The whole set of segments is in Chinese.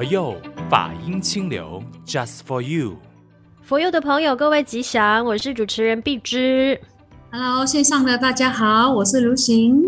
佛佑法音清流，Just for you。佛佑的朋友，各位吉祥，我是主持人碧芝。Hello，线上的大家好，我是卢行。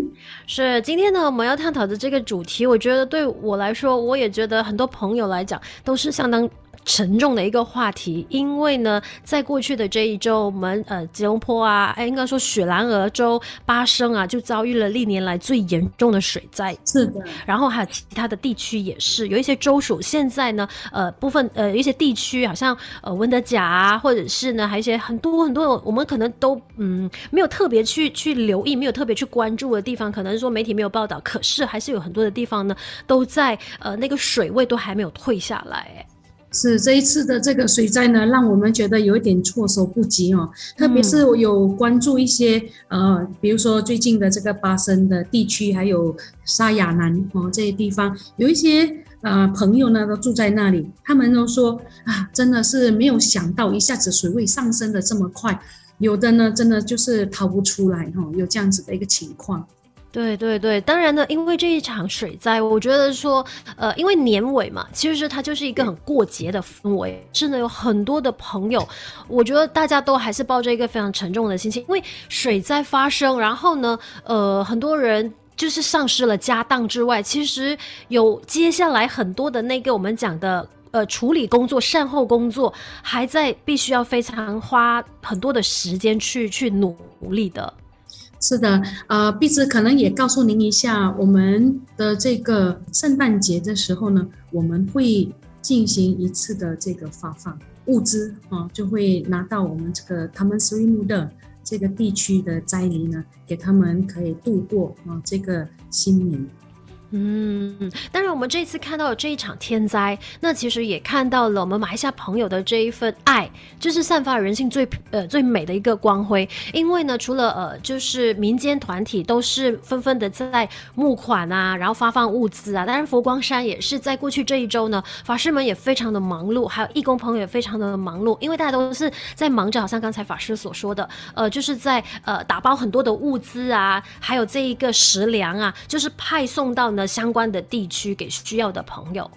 是今天呢，我们要探讨的这个主题，我觉得对我来说，我也觉得很多朋友来讲都是相当。沉重的一个话题，因为呢，在过去的这一周，我们呃吉隆坡啊，哎应该说雪兰莪州巴生啊，就遭遇了历年来最严重的水灾。是的，然后还有其他的地区也是，有一些州属现在呢，呃部分呃一些地区好像呃温德甲啊，或者是呢还有一些很多很多我们可能都嗯没有特别去去留意，没有特别去关注的地方，可能说媒体没有报道，可是还是有很多的地方呢，都在呃那个水位都还没有退下来。是这一次的这个水灾呢，让我们觉得有一点措手不及哦。特别是我有关注一些、嗯、呃，比如说最近的这个巴生的地区，还有沙亚南哦这些地方，有一些呃朋友呢都住在那里，他们都说啊，真的是没有想到一下子水位上升的这么快，有的呢真的就是逃不出来哈、哦，有这样子的一个情况。对对对，当然呢，因为这一场水灾，我觉得说，呃，因为年尾嘛，其实它就是一个很过节的氛围，真的有很多的朋友，我觉得大家都还是抱着一个非常沉重的心情，因为水灾发生，然后呢，呃，很多人就是丧失了家当之外，其实有接下来很多的那个我们讲的呃处理工作、善后工作，还在必须要非常花很多的时间去去努力的。是的，呃，碧芝可能也告诉您一下，我们的这个圣诞节的时候呢，我们会进行一次的这个发放物资啊，就会拿到我们这个他们斯里姆的这个地区的灾民呢，给他们可以度过啊这个新年。嗯，当然，我们这次看到了这一场天灾，那其实也看到了我们马来西亚朋友的这一份爱，就是散发人性最呃最美的一个光辉。因为呢，除了呃就是民间团体都是纷纷的在募款啊，然后发放物资啊。当然，佛光山也是在过去这一周呢，法师们也非常的忙碌，还有义工朋友也非常的忙碌，因为大家都是在忙着，好像刚才法师所说的，呃，就是在呃打包很多的物资啊，还有这一个食粮啊，就是派送到呢。相关的地区给需要的朋友。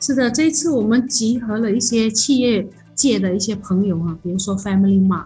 是的，这一次我们集合了一些企业界的一些朋友啊，比如说 Family Mart，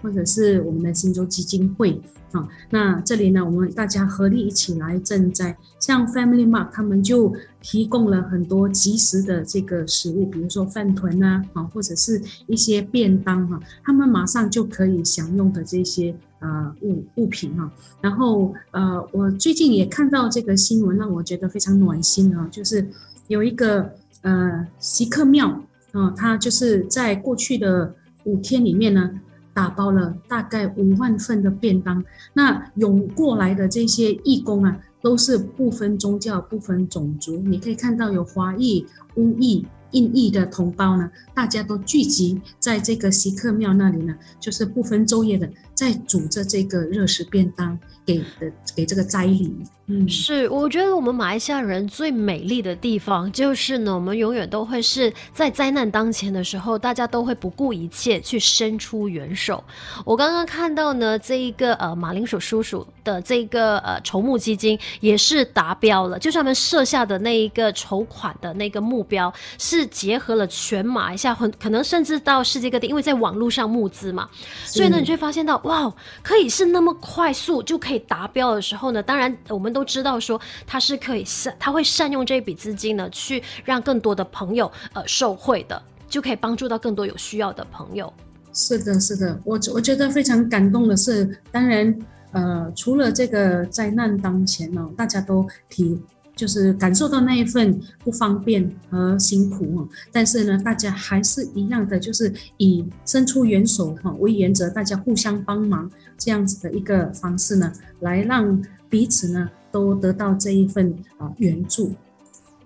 或者是我们的新洲基金会啊。那这里呢，我们大家合力一起来赈灾。像 Family Mart，他们就提供了很多及时的这个食物，比如说饭团啊，啊，或者是一些便当哈，他们马上就可以享用的这些。呃物物品哈，然后呃，我最近也看到这个新闻，让我觉得非常暖心啊，就是有一个呃锡克庙啊，它就是在过去的五天里面呢，打包了大概五万份的便当，那涌过来的这些义工啊，都是不分宗教、不分种族，你可以看到有华裔、乌裔。印裔的同胞呢，大家都聚集在这个锡克庙那里呢，就是不分昼夜的在煮着这个热食便当给的给这个灾民。嗯，是，我觉得我们马来西亚人最美丽的地方就是呢，我们永远都会是在灾难当前的时候，大家都会不顾一切去伸出援手。我刚刚看到呢，这一个呃马铃薯叔叔的这个呃筹募基金也是达标了，就是他们设下的那一个筹款的那个目标是结合了全马来西亚很可能甚至到世界各地，因为在网络上募资嘛，所以呢，你就会发现到哇，可以是那么快速就可以达标的时候呢，当然我们都。知道说他是可以善，他会善用这笔资金呢，去让更多的朋友呃受惠的，就可以帮助到更多有需要的朋友。是的，是的，我我觉得非常感动的是，当然呃，除了这个灾难当前呢，大家都提就是感受到那一份不方便和辛苦哦，但是呢，大家还是一样的，就是以伸出援手哈为原则，大家互相帮忙这样子的一个方式呢，来让彼此呢。都得到这一份啊援助，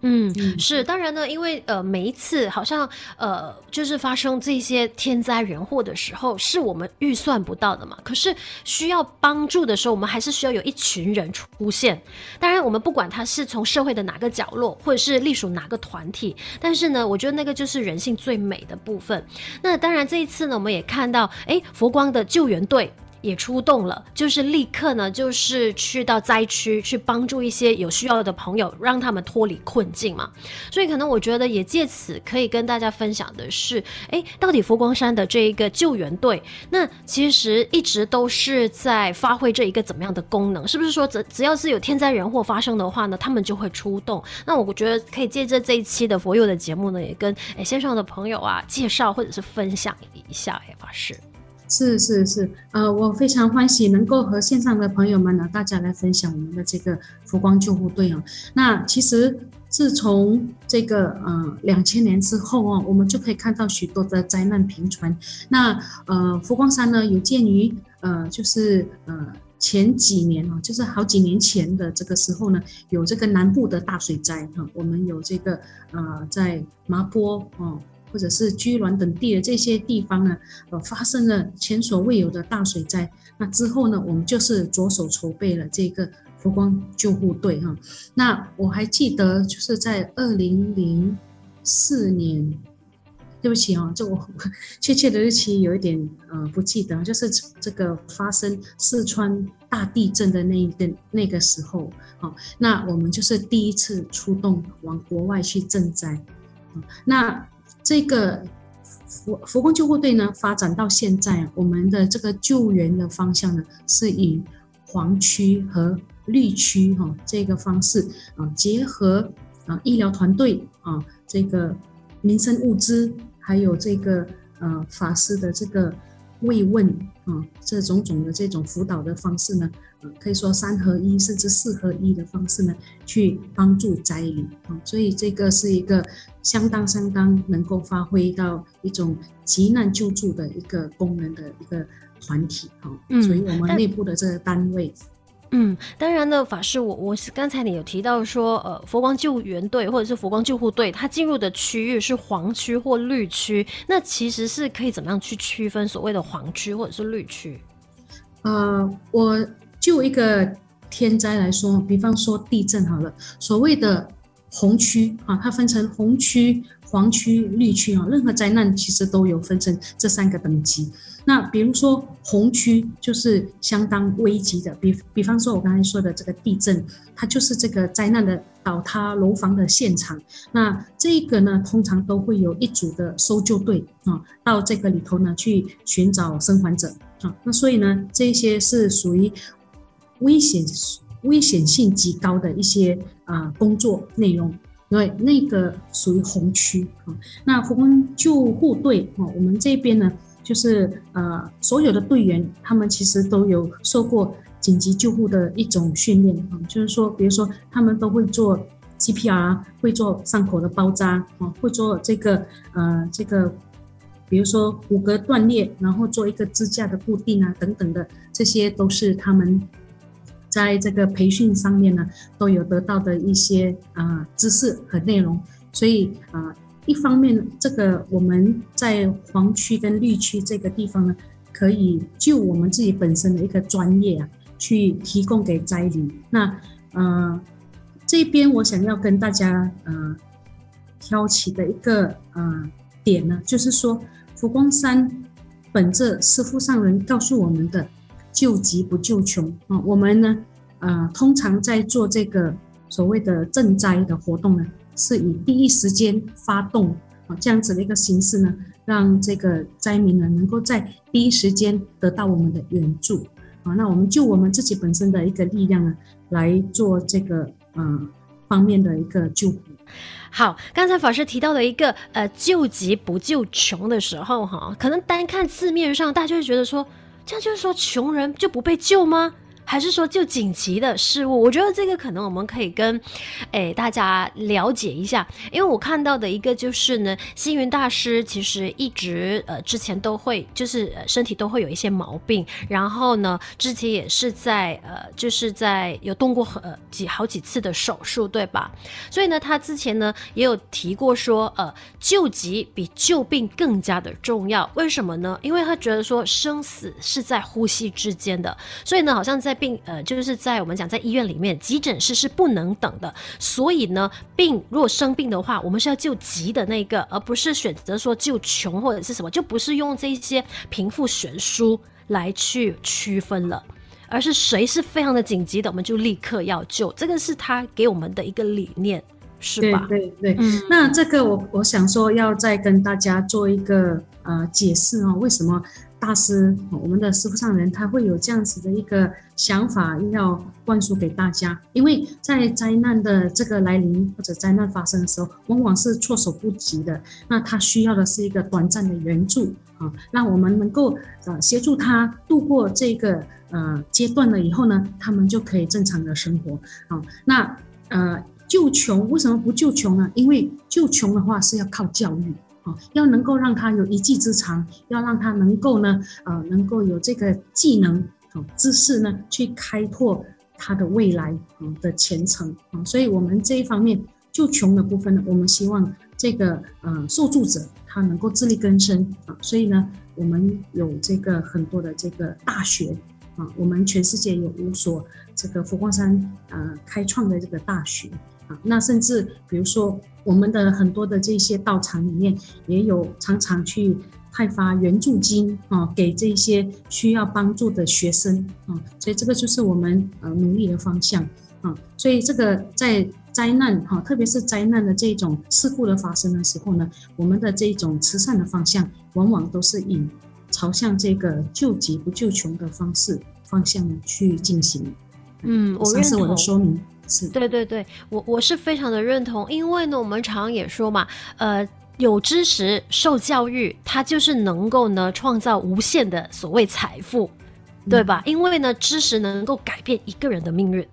嗯，是当然呢，因为呃每一次好像呃就是发生这些天灾人祸的时候，是我们预算不到的嘛。可是需要帮助的时候，我们还是需要有一群人出现。当然，我们不管他是从社会的哪个角落，或者是隶属哪个团体，但是呢，我觉得那个就是人性最美的部分。那当然，这一次呢，我们也看到，哎，佛光的救援队。也出动了，就是立刻呢，就是去到灾区去帮助一些有需要的朋友，让他们脱离困境嘛。所以可能我觉得也借此可以跟大家分享的是，哎，到底佛光山的这一个救援队，那其实一直都是在发挥这一个怎么样的功能？是不是说只只要是有天灾人祸发生的话呢，他们就会出动？那我觉得可以借着这一期的佛佑的节目呢，也跟哎线上的朋友啊介绍或者是分享一下，哎，法师。是是是，呃，我非常欢喜能够和线上的朋友们呢，大家来分享我们的这个福光救护队哦。那其实自从这个呃两千年之后哦，我们就可以看到许多的灾难频传。那呃佛光山呢，有鉴于呃就是呃前几年啊，就是好几年前的这个时候呢，有这个南部的大水灾哈，我们有这个呃在麻坡哦。或者是居銮等地的这些地方呢，呃，发生了前所未有的大水灾。那之后呢，我们就是着手筹备了这个佛光救护队哈。那我还记得，就是在二零零四年，对不起啊，这我确切的日期有一点呃不记得，就是这个发生四川大地震的那一个那个时候，好，那我们就是第一次出动往国外去赈灾，那。这个佛佛光救护队呢，发展到现在，我们的这个救援的方向呢，是以黄区和绿区哈这个方式啊，结合啊医疗团队啊，这个民生物资，还有这个呃法师的这个慰问啊，这种种的这种辅导的方式呢。可以说三合一甚至四合一的方式呢，去帮助灾民啊，所以这个是一个相当相当能够发挥到一种急难救助的一个功能的一个团体哈。嗯，所以我们内部的这个单位，嗯，当然呢，法师，我我是刚才你有提到说，呃，佛光救援队或者是佛光救护队，它进入的区域是黄区或绿区，那其实是可以怎么样去区分所谓的黄区或者是绿区？呃，我。就一个天灾来说，比方说地震好了，所谓的红区啊，它分成红区、黄区、绿区啊，任何灾难其实都有分成这三个等级。那比如说红区就是相当危急的，比比方说我刚才说的这个地震，它就是这个灾难的倒塌楼房的现场。那这个呢，通常都会有一组的搜救队啊，到这个里头呢去寻找生还者啊。那所以呢，这些是属于。危险危险性极高的一些啊工作内容，因为那个属于红区啊。那红救护队啊，我们这边呢，就是呃所有的队员，他们其实都有受过紧急救护的一种训练啊，就是说，比如说他们都会做 CPR，会做伤口的包扎啊，会做这个呃这个，比如说骨骼断裂，然后做一个支架的固定啊等等的，这些都是他们。在这个培训上面呢，都有得到的一些啊、知识和内容，所以啊、一方面这个我们在黄区跟绿区这个地方呢，可以就我们自己本身的一个专业啊，去提供给灾民。那呃这边我想要跟大家呃挑起的一个呃点呢，就是说佛光山本质师父上人告诉我们的。救急不救穷啊！我们呢，呃，通常在做这个所谓的赈灾的活动呢，是以第一时间发动啊这样子的一个形式呢，让这个灾民呢能够在第一时间得到我们的援助啊。那我们就我们自己本身的一个力量呢，来做这个呃方面的一个救护。好，刚才法师提到的一个呃救急不救穷的时候哈，可能单看字面上，大家就会觉得说。这就是说，穷人就不被救吗？还是说就紧急的事物？我觉得这个可能我们可以跟，诶大家了解一下，因为我看到的一个就是呢，星云大师其实一直呃之前都会就是身体都会有一些毛病，然后呢之前也是在呃就是在有动过呃几好几次的手术，对吧？所以呢他之前呢也有提过说呃救急比救病更加的重要，为什么呢？因为他觉得说生死是在呼吸之间的，所以呢好像在。病呃，就是在我们讲在医院里面，急诊室是不能等的。所以呢，病如果生病的话，我们是要救急的那个，而不是选择说救穷或者是什么，就不是用这些贫富悬殊来去区分了，而是谁是非常的紧急的，我们就立刻要救。这个是他给我们的一个理念，是吧？对对对。嗯，那这个我我想说要再跟大家做一个呃解释哦，为什么？大师，我们的师傅上人，他会有这样子的一个想法，要灌输给大家。因为在灾难的这个来临或者灾难发生的时候，往往是措手不及的。那他需要的是一个短暂的援助啊，让我们能够呃协助他度过这个呃阶段了以后呢，他们就可以正常的生活啊。那呃救穷为什么不救穷呢？因为救穷的话是要靠教育。啊，要能够让他有一技之长，要让他能够呢，呃，能够有这个技能、啊知识呢，去开拓他的未来啊的前程啊。所以，我们这一方面就穷的部分呢，我们希望这个呃受助者他能够自力更生啊。所以呢，我们有这个很多的这个大学啊，我们全世界有五所这个佛光山呃开创的这个大学。啊，那甚至比如说，我们的很多的这些道场里面，也有常常去派发援助金啊，给这些需要帮助的学生啊，所以这个就是我们呃努力的方向啊。所以这个在灾难哈，特别是灾难的这种事故的发生的时候呢，我们的这种慈善的方向，往往都是以朝向这个救急不救穷的方式方向去进行。嗯，我认同。这是我的说明。是对对对，我我是非常的认同，因为呢，我们常常也说嘛，呃，有知识、受教育，它就是能够呢创造无限的所谓财富，对吧？嗯、因为呢，知识能够改变一个人的命运。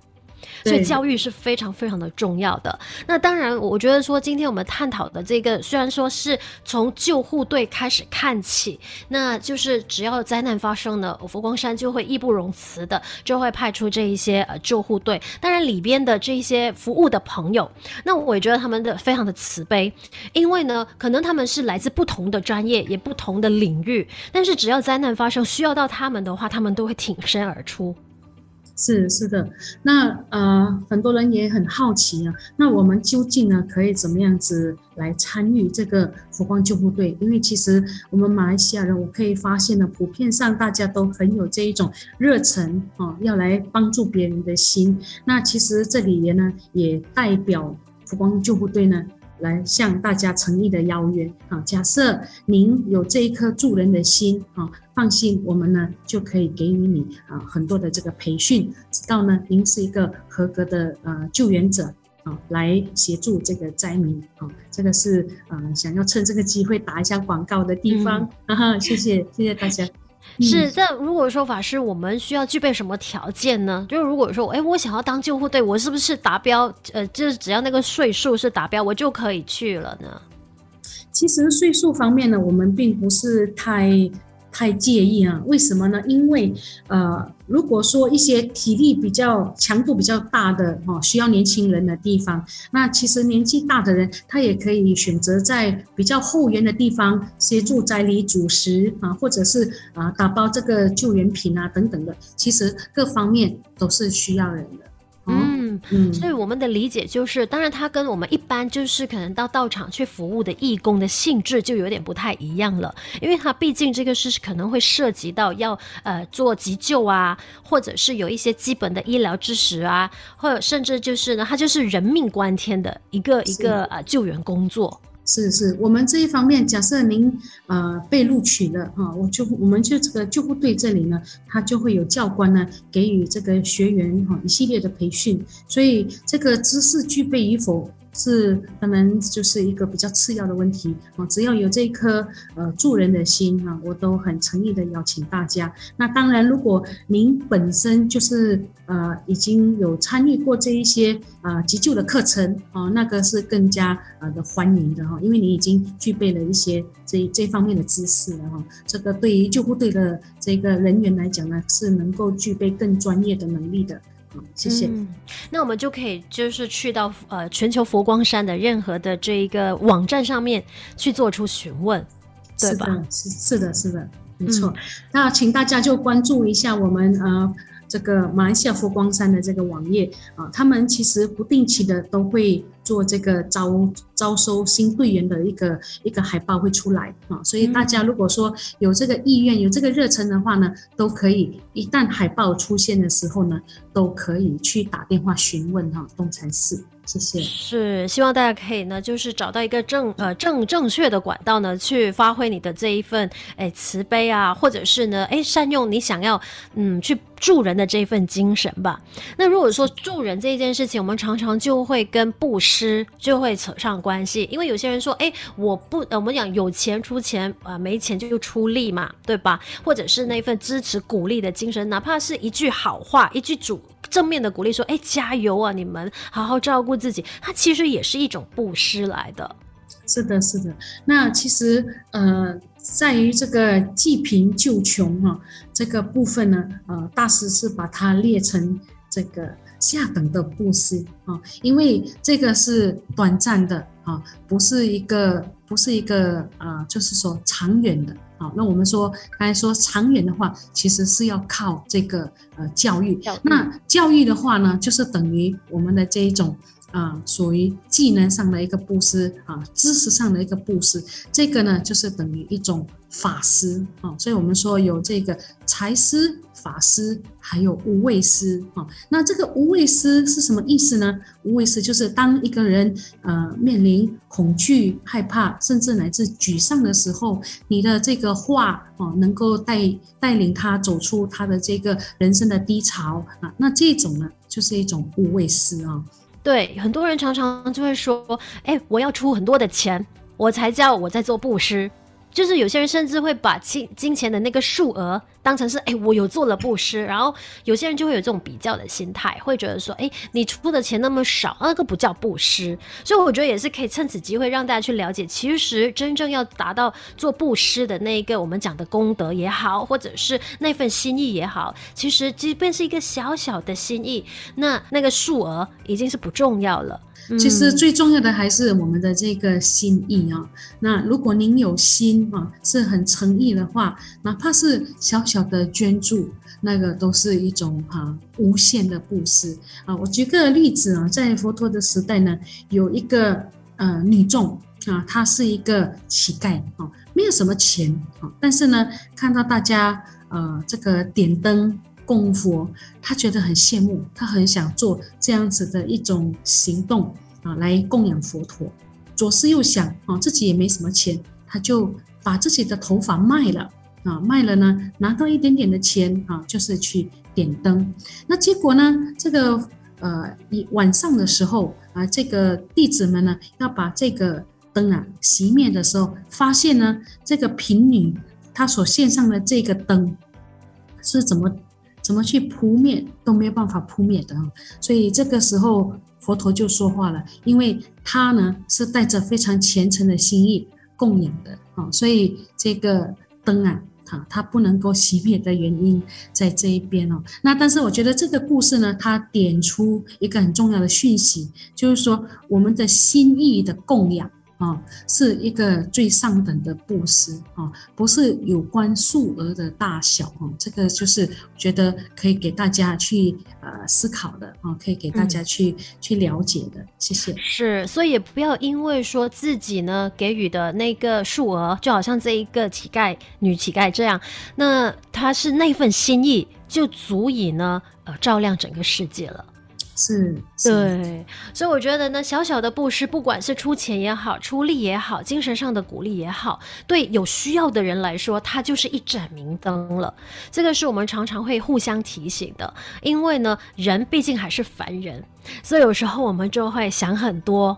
所以教育是非常非常的重要的。那当然，我觉得说今天我们探讨的这个，虽然说是从救护队开始看起，那就是只要灾难发生呢，佛光山就会义不容辞的就会派出这一些呃救护队。当然里边的这一些服务的朋友，那我也觉得他们的非常的慈悲，因为呢，可能他们是来自不同的专业，也不同的领域，但是只要灾难发生需要到他们的话，他们都会挺身而出。是是的，那呃很多人也很好奇啊，那我们究竟呢可以怎么样子来参与这个佛光救护队？因为其实我们马来西亚人，我可以发现呢，普遍上大家都很有这一种热忱啊，要来帮助别人的心。那其实这里也呢，也代表佛光救护队呢。来向大家诚意的邀约啊！假设您有这一颗助人的心啊，放心，我们呢就可以给予你啊很多的这个培训，直到呢您是一个合格的呃救援者啊，来协助这个灾民啊。这个是呃想要趁这个机会打一下广告的地方，啊、谢谢谢谢大家。是，这如果说法师，我们需要具备什么条件呢？就是如果说，哎，我想要当救护队，我是不是达标？呃，就是只要那个岁数是达标，我就可以去了呢？其实岁数方面呢，我们并不是太。太介意啊？为什么呢？因为呃，如果说一些体力比较强度比较大的哦，需要年轻人的地方，那其实年纪大的人他也可以选择在比较后援的地方协助斋礼煮食啊，或者是啊打包这个救援品啊等等的。其实各方面都是需要人的。嗯嗯，所以我们的理解就是，当然它跟我们一般就是可能到道场去服务的义工的性质就有点不太一样了，因为它毕竟这个是可能会涉及到要呃做急救啊，或者是有一些基本的医疗知识啊，或者甚至就是呢，它就是人命关天的一个一个呃救援工作。是是，我们这一方面，假设您呃被录取了啊，我就我们就这个救护队这里呢，他就会有教官呢给予这个学员哈一系列的培训，所以这个知识具备与否。是，当然就是一个比较次要的问题啊。只要有这一颗呃助人的心啊，我都很诚意的邀请大家。那当然，如果您本身就是呃已经有参与过这一些、呃、急救的课程啊，那个是更加呃的欢迎的哈，因为你已经具备了一些这这方面的知识了哈。这个对于救护队的这个人员来讲呢，是能够具备更专业的能力的。谢谢、嗯。那我们就可以就是去到呃全球佛光山的任何的这一个网站上面去做出询问，对吧？是是的，是的，没错。嗯、那请大家就关注一下我们呃这个马来西亚佛光山的这个网页啊，他们其实不定期的都会做这个招招收新队员的一个一个海报会出来啊，所以大家如果说有这个意愿、有这个热忱的话呢，都可以一旦海报出现的时候呢，都可以去打电话询问哈东禅寺。谢谢。是希望大家可以呢，就是找到一个正呃正正确的管道呢，去发挥你的这一份哎慈悲啊，或者是呢哎善用你想要嗯去助人的这份精神吧。那如果说助人这件事情，我们常常就会跟布施就会扯上关系，因为有些人说哎我不我们讲有钱出钱啊，没钱就出力嘛，对吧？或者是那份支持鼓励的精神，哪怕是一句好话，一句主。正面的鼓励说：“哎，加油啊！你们好好照顾自己。”它其实也是一种布施来的。是的，是的。那其实呃，在于这个济贫救穷哈、啊、这个部分呢，呃，大师是把它列成这个下等的布施啊，因为这个是短暂的啊，不是一个不是一个啊、呃，就是说长远的。啊，那我们说刚才说长远的话，其实是要靠这个呃教育。教育。那教育的话呢，就是等于我们的这一种啊、属于技能上的一个布施啊，知识上的一个布施。这个呢，就是等于一种法师啊。所以我们说有这个财师。法师还有无畏师啊，那这个无畏师是什么意思呢？无畏师就是当一个人呃面临恐惧、害怕，甚至乃至沮丧的时候，你的这个话哦，能够带带领他走出他的这个人生的低潮啊，那这种呢就是一种无畏师啊。对，很多人常常就会说，哎，我要出很多的钱，我才叫我在做布施。就是有些人甚至会把金金钱的那个数额当成是，哎，我有做了布施，然后有些人就会有这种比较的心态，会觉得说，哎，你出的钱那么少，那个不叫布施。所以我觉得也是可以趁此机会让大家去了解，其实真正要达到做布施的那一个我们讲的功德也好，或者是那份心意也好，其实即便是一个小小的心意，那那个数额已经是不重要了。其实最重要的还是我们的这个心意啊。那如果您有心啊，是很诚意的话，哪怕是小小的捐助，那个都是一种哈无限的布施啊。我举个例子啊，在佛陀的时代呢，有一个呃女众啊，她是一个乞丐啊，没有什么钱啊，但是呢，看到大家呃这个点灯。供佛，他觉得很羡慕，他很想做这样子的一种行动啊，来供养佛陀。左思右想啊，自己也没什么钱，他就把自己的头发卖了啊，卖了呢，拿到一点点的钱啊，就是去点灯。那结果呢，这个呃，一晚上的时候啊，这个弟子们呢要把这个灯啊熄灭的时候，发现呢，这个贫女她所献上的这个灯是怎么？怎么去扑灭都没有办法扑灭的，所以这个时候佛陀就说话了，因为他呢是带着非常虔诚的心意供养的啊，所以这个灯啊，它它不能够熄灭的原因在这一边哦。那但是我觉得这个故事呢，它点出一个很重要的讯息，就是说我们的心意的供养。啊，是一个最上等的布施啊，不是有关数额的大小啊，这个就是觉得可以给大家去呃思考的啊，可以给大家去、嗯、去了解的，谢谢。是，所以也不要因为说自己呢给予的那个数额，就好像这一个乞丐女乞丐这样，那她是那份心意就足以呢呃照亮整个世界了。是，对，所以我觉得呢，小小的布施，不管是出钱也好，出力也好，精神上的鼓励也好，对有需要的人来说，它就是一盏明灯了。这个是我们常常会互相提醒的，因为呢，人毕竟还是凡人，所以有时候我们就会想很多。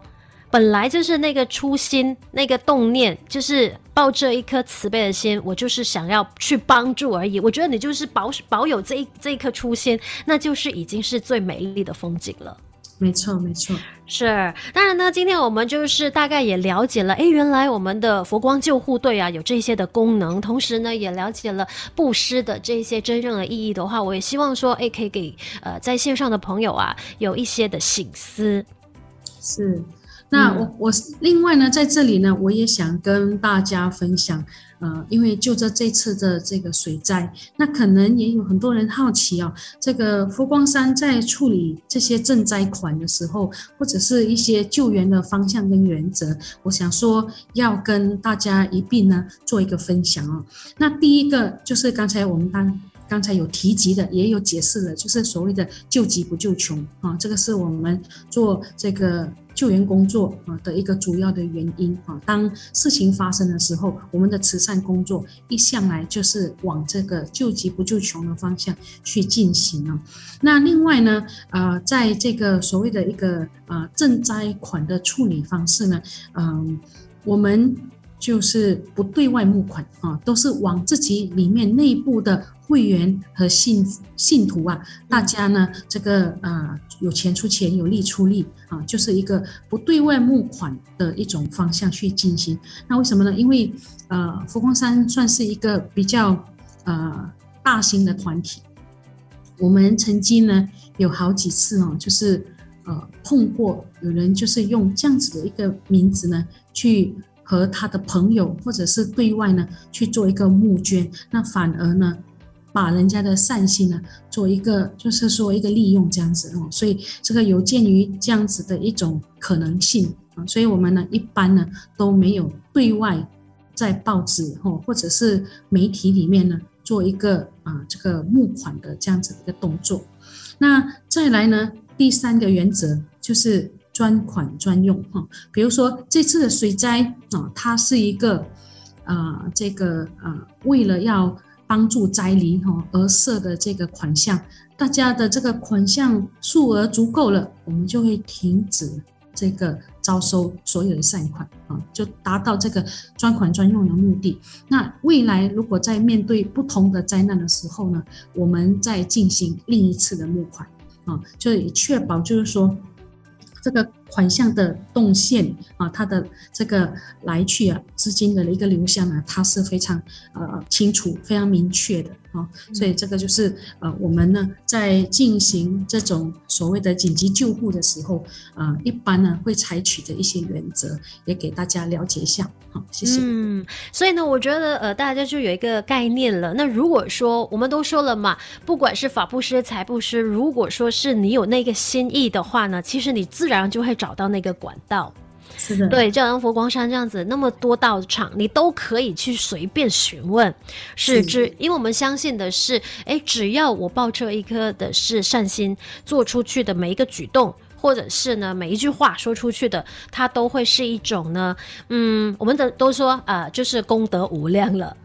本来就是那个初心，那个动念，就是抱着一颗慈悲的心，我就是想要去帮助而已。我觉得你就是保保有这一这一颗初心，那就是已经是最美丽的风景了。没错，没错，是。当然呢，今天我们就是大概也了解了，哎，原来我们的佛光救护队啊有这些的功能，同时呢也了解了布施的这些真正的意义的话，我也希望说，哎，可以给呃在线上的朋友啊有一些的醒思。是。那我我另外呢，在这里呢，我也想跟大家分享，呃，因为就着这次的这个水灾，那可能也有很多人好奇哦，这个佛光山在处理这些赈灾款的时候，或者是一些救援的方向跟原则，我想说要跟大家一并呢做一个分享哦。那第一个就是刚才我们当。刚才有提及的，也有解释的，就是所谓的救急不救穷啊，这个是我们做这个救援工作啊的一个主要的原因啊。当事情发生的时候，我们的慈善工作一向来就是往这个救急不救穷的方向去进行啊。那另外呢，呃，在这个所谓的一个呃赈灾款的处理方式呢，嗯，我们就是不对外募款啊，都是往自己里面内部的。会员和信信徒啊，大家呢，这个呃有钱出钱，有力出力啊，就是一个不对外募款的一种方向去进行。那为什么呢？因为呃佛光山算是一个比较呃大型的团体，我们曾经呢有好几次哦，就是呃碰过有人就是用这样子的一个名字呢去和他的朋友或者是对外呢去做一个募捐，那反而呢。把人家的善心呢，做一个就是说一个利用这样子哦，所以这个有鉴于这样子的一种可能性啊，所以我们呢一般呢都没有对外在报纸哦或者是媒体里面呢做一个啊这个募款的这样子一个动作。那再来呢第三个原则就是专款专用哈，比如说这次的水灾啊，它是一个啊这个啊为了要。帮助灾民哈而设的这个款项，大家的这个款项数额足够了，我们就会停止这个招收所有的善款啊，就达到这个专款专用的目的。那未来如果在面对不同的灾难的时候呢，我们再进行另一次的募款啊，就以确保就是说这个款项的动线啊，它的这个来去啊，资金的一个流向呢，它是非常呃清楚、非常明确的。啊，所以这个就是呃，我们呢在进行这种所谓的紧急救护的时候，呃，一般呢会采取的一些原则，也给大家了解一下。好，谢谢。嗯，所以呢，我觉得呃，大家就有一个概念了。那如果说我们都说了嘛，不管是法布施、财布施，如果说是你有那个心意的话呢，其实你自然就会找到那个管道。是的，对，就像佛光山这样子，那么多道场，你都可以去随便询问，是只，因为我们相信的是，哎，只要我抱着一颗的是善心，做出去的每一个举动，或者是呢每一句话说出去的，它都会是一种呢，嗯，我们的都说啊、呃，就是功德无量了。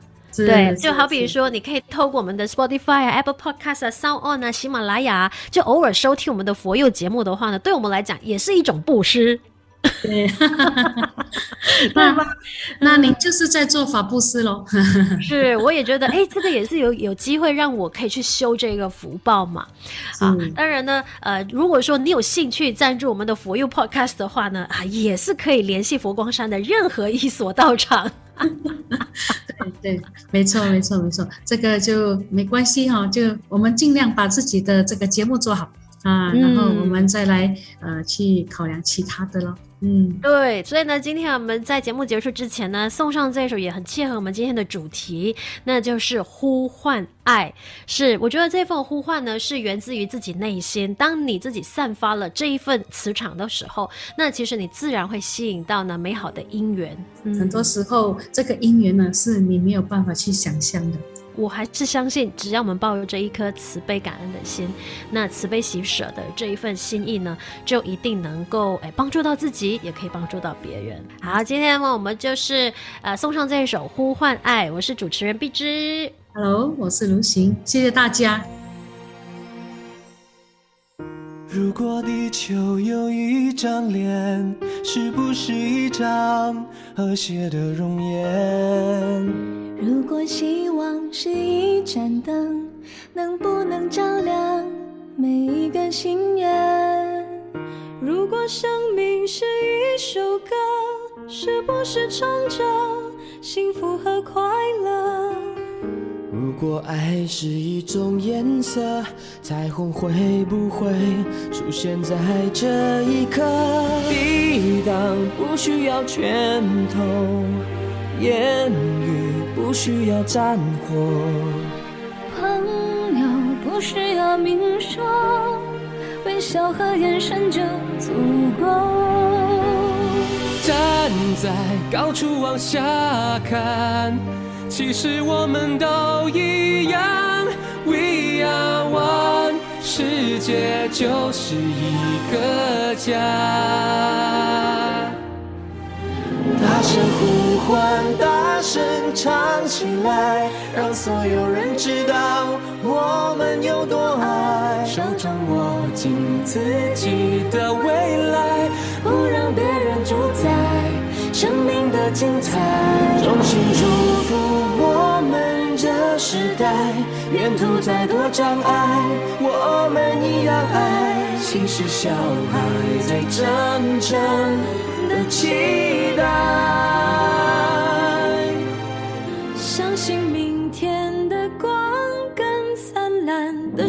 对，就好比说，你可以透过我们的 Spotify 啊、Apple Podcast 啊、Sound On 啊、喜马拉雅，就偶尔收听我们的佛佑节目的话呢，对我们来讲也是一种布施。对，那那你就是在做法布施喽？是，我也觉得，哎，这个也是有有机会让我可以去修这个福报嘛。啊，当然呢，呃，如果说你有兴趣赞助我们的佛佑 Podcast 的话呢，啊，也是可以联系佛光山的任何一所道场。对，没错没错没错，这个就没关系哈，就我们尽量把自己的这个节目做好。啊，然后我们再来、嗯、呃去考量其他的咯。嗯，对，所以呢，今天我们在节目结束之前呢，送上这首也很切合我们今天的主题，那就是呼唤爱。是，我觉得这份呼唤呢，是源自于自己内心。当你自己散发了这一份磁场的时候，那其实你自然会吸引到呢美好的姻缘。嗯、很多时候，这个姻缘呢，是你没有办法去想象的。我还是相信，只要我们抱有这一颗慈悲感恩的心，那慈悲喜舍的这一份心意呢，就一定能够诶帮助到自己，也可以帮助到别人。好，今天呢，我们就是呃送上这一首《呼唤爱》，我是主持人碧芝，Hello，我是卢行，谢谢大家。如果地球有一张脸，是不是一张和谐的容颜？如果希望是一盏灯，能不能照亮每一个心愿？如果生命是一首歌，是不是唱着幸福和快乐？如果爱是一种颜色，彩虹会不会出现在这一刻？抵挡不需要拳头，言语不需要战火，朋友不需要明说，微笑和眼神就足够。站在高处往下看，其实我们都一样。We are one，世界就是一个家。大声呼唤，大声唱起来，让所有人知道我们有多爱。手掌握紧自己的未来，不让别人主宰。生命的精彩，衷心祝福我们这时代，沿途再多障碍，我们一样爱，心是小孩最真诚的期待，相信明天的光更灿烂的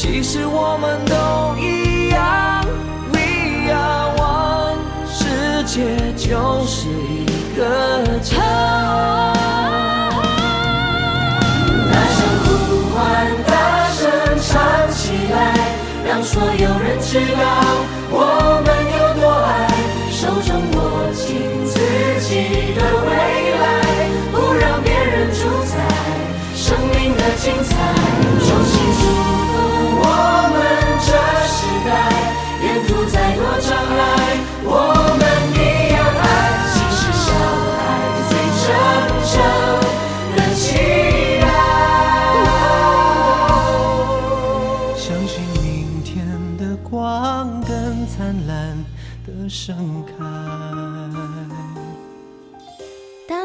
其实我们都一样，你呀，我世界就是一个场，大声呼唤，大声唱起来，让所有人知道我们有多爱，手中握紧自己的未。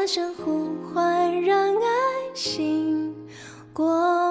大声呼唤让爱醒过。